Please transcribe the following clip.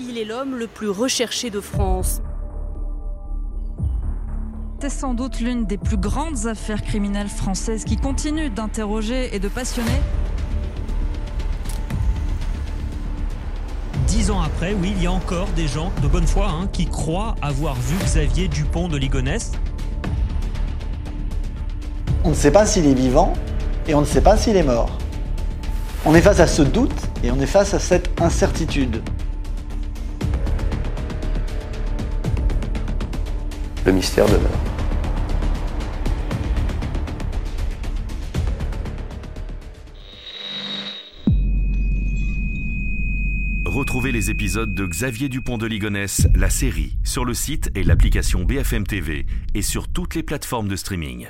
Il est l'homme le plus recherché de France. C'est sans doute l'une des plus grandes affaires criminelles françaises qui continue d'interroger et de passionner. Dix ans après, oui, il y a encore des gens de bonne foi hein, qui croient avoir vu Xavier Dupont de Ligonnès. On ne sait pas s'il est vivant et on ne sait pas s'il est mort. On est face à ce doute et on est face à cette incertitude. Le mystère demeure. Retrouvez les épisodes de Xavier Dupont de Ligonnès, la série, sur le site et l'application BFM TV et sur toutes les plateformes de streaming.